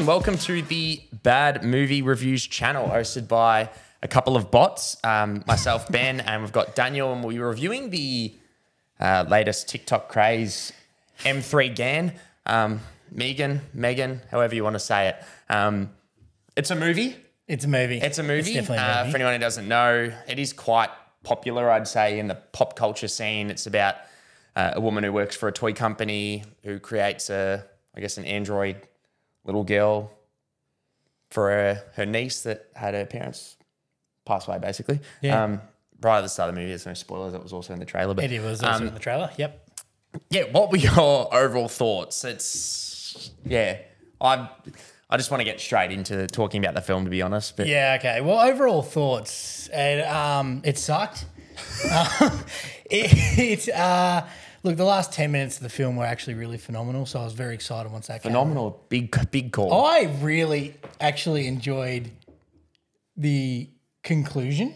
and welcome to the Bad Movie Reviews channel, hosted by a couple of bots, um, myself, Ben, and we've got Daniel, and we're reviewing the uh, latest TikTok craze, M3GAN. Um, Megan, Megan, however you want to say it. Um, it's a movie. It's a movie. It's a movie. definitely a Uh, movie. for anyone who doesn't know, it is quite popular, I'd say, in the pop culture scene. It's about uh, a woman who works for a toy company who creates a, I guess, an android little girl for her, her niece that had her parents pass away, basically. Yeah. Um, right at the start of the movie, there's no spoilers. It was also in the trailer. But it was also um, in the trailer. Yep. yeah, what were your overall thoughts? It's yeah, I I just want to get straight into talking about the film, to be honest. But Yeah. Okay. Well, overall thoughts. It um, it sucked. Um, it, it uh, look, the last ten minutes of the film were actually really phenomenal. So I was very excited once that came. phenomenal, big big call. I really actually enjoyed the conclusion.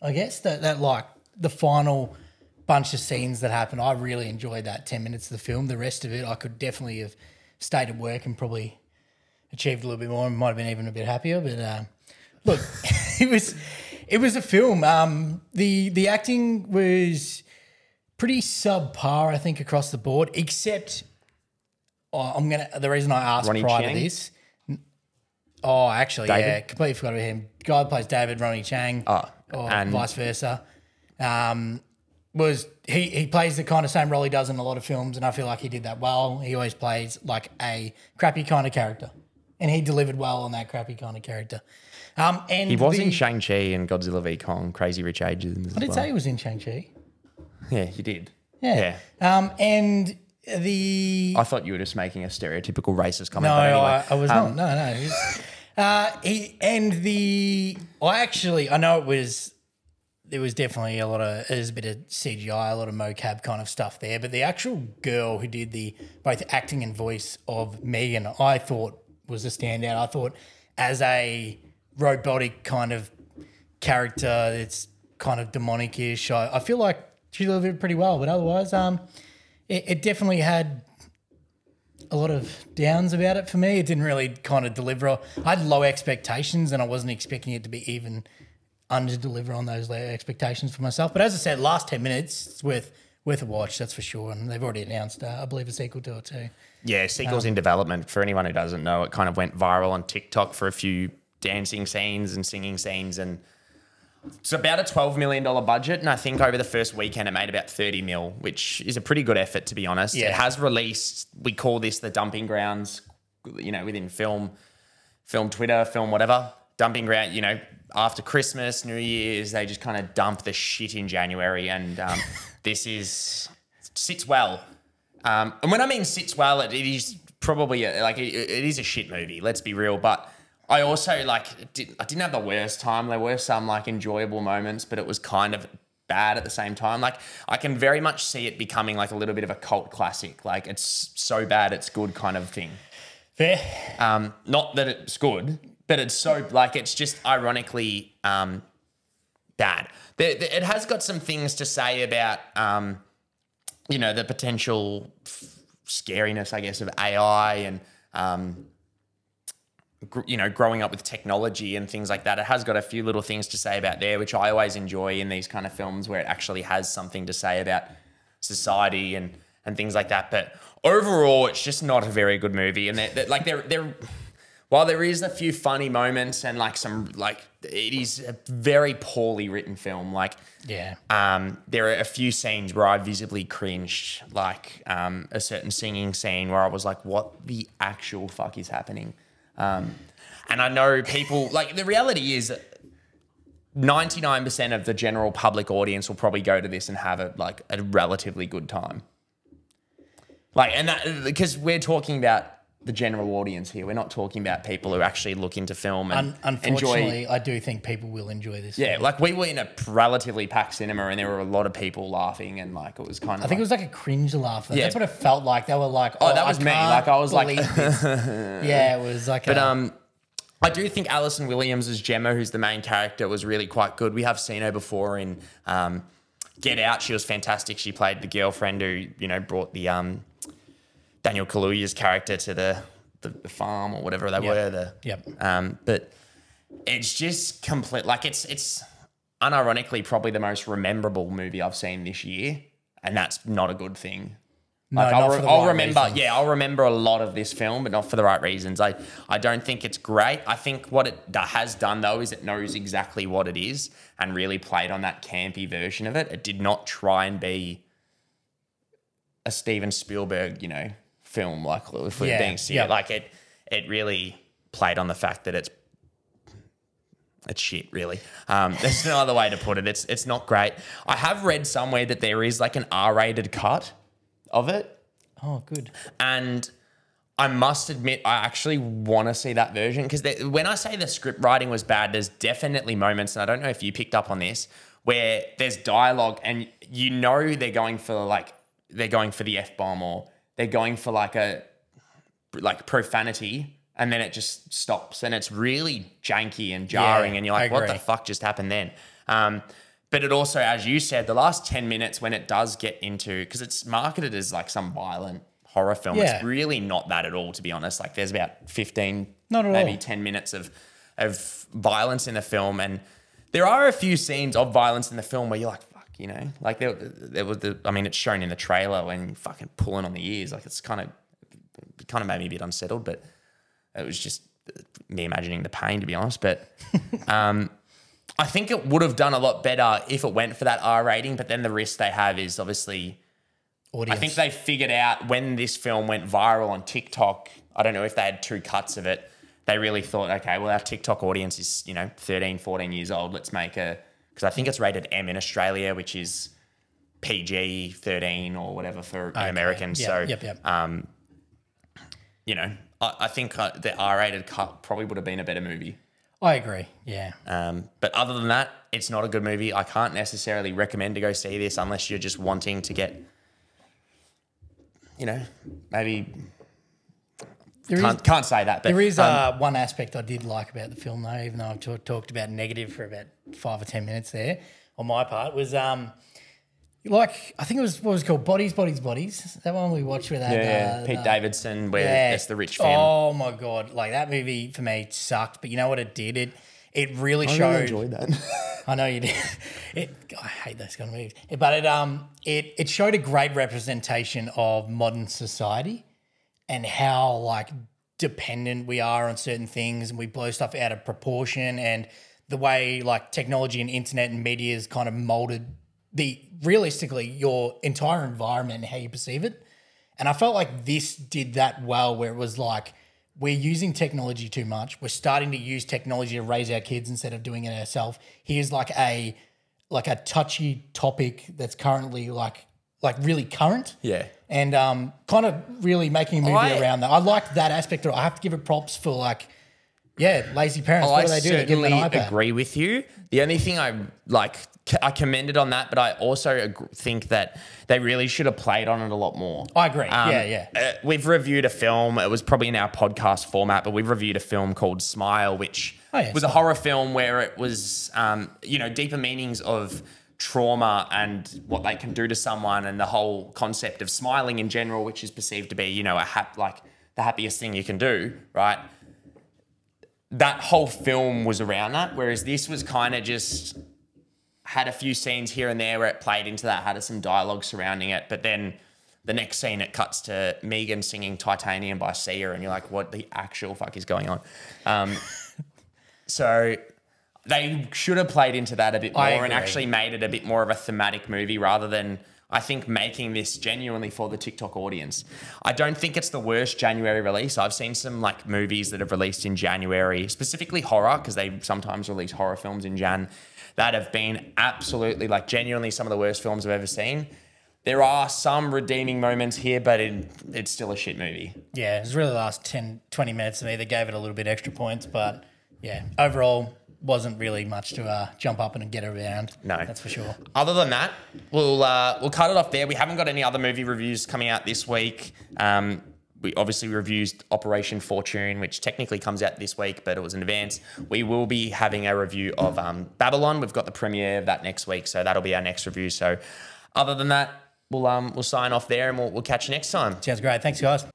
I guess that that like the final bunch of scenes that happened. I really enjoyed that ten minutes of the film. The rest of it, I could definitely have stayed at work and probably achieved a little bit more. and Might have been even a bit happier. But uh, look, it was it was a film. Um, the the acting was pretty subpar, I think, across the board, except. Oh, I'm gonna. The reason I asked Ronnie prior Chang? to this. Oh, actually, yeah, completely forgot about him. Guy plays David, Ronny Chieng, Oh, or and- vice versa. Um, was he? He plays the kind of same role he does in a lot of films, and I feel like he did that well. He always plays like a crappy kind of character, and he delivered well on that crappy kind of character. Um, and He was the, in Shang Chi and Godzilla v Kong, Crazy Rich Asians. I did well. say he was in Shang Chi. Yeah, you did. Yeah. Um, and the I thought you were just making a stereotypical racist comment. No, but anyway, I, I was Um, not. No, no. He was- uh, he and the I actually I know it was there was definitely a lot of there's a bit of CGI, a lot of mocap kind of stuff there, but the actual girl who did the both acting and voice of Megan, I thought was a standout. I thought as a robotic kind of character, it's kind of demonic-ish. I, I feel like she delivered pretty well, but otherwise, um, it, it definitely had a lot of downs about it for me. It didn't really kind of deliver. I had low expectations, and I wasn't expecting it to be even under deliver on those low expectations for myself. But as I said, last ten minutes, it's worth worth a watch. That's for sure. And they've already announced, uh, I believe, a sequel to it too. Yeah, sequels in development. For anyone who doesn't know, it kind of went viral on TikTok for a few dancing scenes and singing scenes, and it's about a twelve million dollar budget. And I think over the first weekend, it made about thirty mil, which is a pretty good effort to be honest. Yeah. It has released. We call this the dumping grounds. You know, within film, film Twitter, film whatever. Dumping ground. You know, after Christmas, New Year's, they just kind of dump the shit in January, and um, this is sits well. Um, and when I mean sits well, it, it is probably a, like it, it is a shit movie. Let's be real. But I also like did, I didn't have the worst time. There were some like enjoyable moments, but it was kind of bad at the same time. Like I can very much see it becoming like a little bit of a cult classic. Like it's so bad it's good kind of thing. Fair. Um, not that it's good, but it's so like it's just ironically um, bad. There, there- it has got some things to say about um, you know the potential f- scariness, I guess, of AI and um, you know growing up with technology and things like that. It has got a few little things to say about there, which I always enjoy in these kind of films where it actually has something to say about society and and things like that. But overall, it's just not a very good movie. And they're, they're- like they're they're while there is a few funny moments and like some like it is a very poorly written film. Like Yeah. um, there are a few scenes where I visibly cringed, like um, a certain singing scene where I was like, "What the actual fuck is happening?" Um, and I know people like the reality is. 99% of the general public audience will probably go to this and have a like a relatively good time. Like and that because we're talking about the general audience here. We're not talking about people who actually look into film and Un- enjoy unfortunately, I do think people will enjoy this. yeah, film. like we were in a relatively packed cinema and there were a lot of people laughing and like it was kind of I think it was like a cringe laugh. Yeah. That's what it felt like. They were like, "Oh, that was I me." Like, I was like- this." yeah, it was like, But a, um I do think Allison Williams as Gemma, who's the main character, was really quite good. We have seen her before in um, Get Out. She was fantastic. She played the girlfriend who, you know, brought the um, Daniel Kaluuya's character to the the, the farm or whatever they Yep. were. The Yep. um, but it's just complete. Like it's it's unironically probably the most memorable movie I've seen this year, and that's not a good thing. No, Like not I'll, re- I'll right remember, reasons. yeah, I'll remember a lot of this film, but not for the right reasons. I, I don't think it's great. I think what it has done though is it knows exactly what it is and really played on that campy version of it. It did not try and be a Steven Spielberg, you know, film like if we're Yeah, being serious. yeah. Like it, it really played on the fact that it's it's shit, really. Um, there's no other way to put it. It's it's not great. I have read somewhere that there is like an R-rated cut of it, Oh, good. and I must admit I actually want to see that version because when I say the script writing was bad, there's definitely moments, and I don't know if you picked up on this, where there's dialogue and you know they're going for like they're going for the f bomb or they're going for like a like profanity. And then it just stops, and it's really janky and jarring, Yeah, and you're like, "What the fuck just happened then?" Um, but it also, as you said, the last 10 minutes when it does get into, because it's marketed as like some violent horror film, Yeah. it's really not that at all, to be honest. Like there's about 15, Not at maybe all. 10 minutes of, of violence in the film. And there are a few scenes of violence in the film where you're like, you know, like there, there was the, I mean, it's shown in the trailer when you're fucking pulling on the ears. Like it's kind of, it kind of made me a bit unsettled, but it was just me imagining the pain, to be honest. But um, I think it would have done a lot better if it went for that R rating. But then the risk they have is obviously, Audience. I think they figured out when this film went viral on TikTok. I don't know if they had two cuts of it. They really thought, okay, well, our TikTok audience is, you know, 13, 14 years old. Let's make a, because I think it's rated M in Australia, which is PG 13 or whatever for Americans. Yep, so, yep, yep. um, you know, I, I think uh, the R rated cut probably would have been a better movie. I agree. Yeah. Um, but other than that, it's not a good movie. I can't necessarily recommend to go see this unless you're just wanting to get, you know, maybe There is, can't, can't say that. But there is um, uh, one aspect I did like about the film, though, even though I've ta- talked about negative for about five or 10 minutes there on my part, was um, like, I think it was what was it called Bodies, Bodies, Bodies. That one we watched with that. yeah, uh, Pete the- Davidson, where Yeah. that's the rich fan. Oh my god! Like that movie for me sucked, but you know what it did? It it really showed. Really enjoyed that. I know you did. It, I hate those kind of movies, but it um it it showed a great representation of modern society and how like dependent we are on certain things, and we blow stuff out of proportion, and the way like technology and internet and media has kind of molded the realistically your entire environment and how you perceive it. And I felt like this did that well, where it was like, we're using technology too much. We're starting to use technology to raise our kids instead of doing it ourselves. Here's like a like a touchy topic that's currently like like really current. Yeah. And um kind of really making a movie I- around that. I like that aspect of. I have to give it props for like yeah, lazy parents. Oh, what I do they do? They give them certainly an iPad. agree with you. The only thing I like, I commended on that, but I also think that they really should have played on it a lot more. I agree. Um, yeah, yeah. uh, we've reviewed a film. It was probably in our podcast format, but we've reviewed a film called Smile, which Oh, yeah, was a horror film where it was, um, you know, deeper meanings of trauma and what they can do to someone, and the whole concept of smiling in general, which is perceived to be, you know, a hap- like the happiest thing you can do, right? That whole film was around that, whereas this was kind of just had a few scenes here and there where it played into that, had some dialogue surrounding it, but then the next scene it cuts to Megan singing Titanium by Sia, and you're like, what the actual fuck is going on? Um, so they should have played into that a bit more and actually made it a bit more of a thematic movie rather than I think making this genuinely for the TikTok audience. I don't think it's the worst January release. I've seen some like movies that have released in January, specifically horror, because they sometimes release horror films in Jan that have been absolutely like genuinely some of the worst films I've ever seen. There are some redeeming moments here, but it, it's still a shit movie. Yeah, it was really the last 10, 20 minutes to me that gave it a little bit extra points, but yeah, overall wasn't really much to uh, jump up and get around. No. that's for sure. Other than that, we'll uh, we'll cut it off there. We haven't got any other movie reviews coming out this week. Um, we obviously reviewed Operation Fortune, which technically comes out this week, but it was in advance. We will be having a review of um, Babylon. We've got the premiere of that next week, so that'll be our next review. So, other than that, we'll um, we'll sign off there, and we'll, we'll catch you next time. Sounds great. Thanks, guys.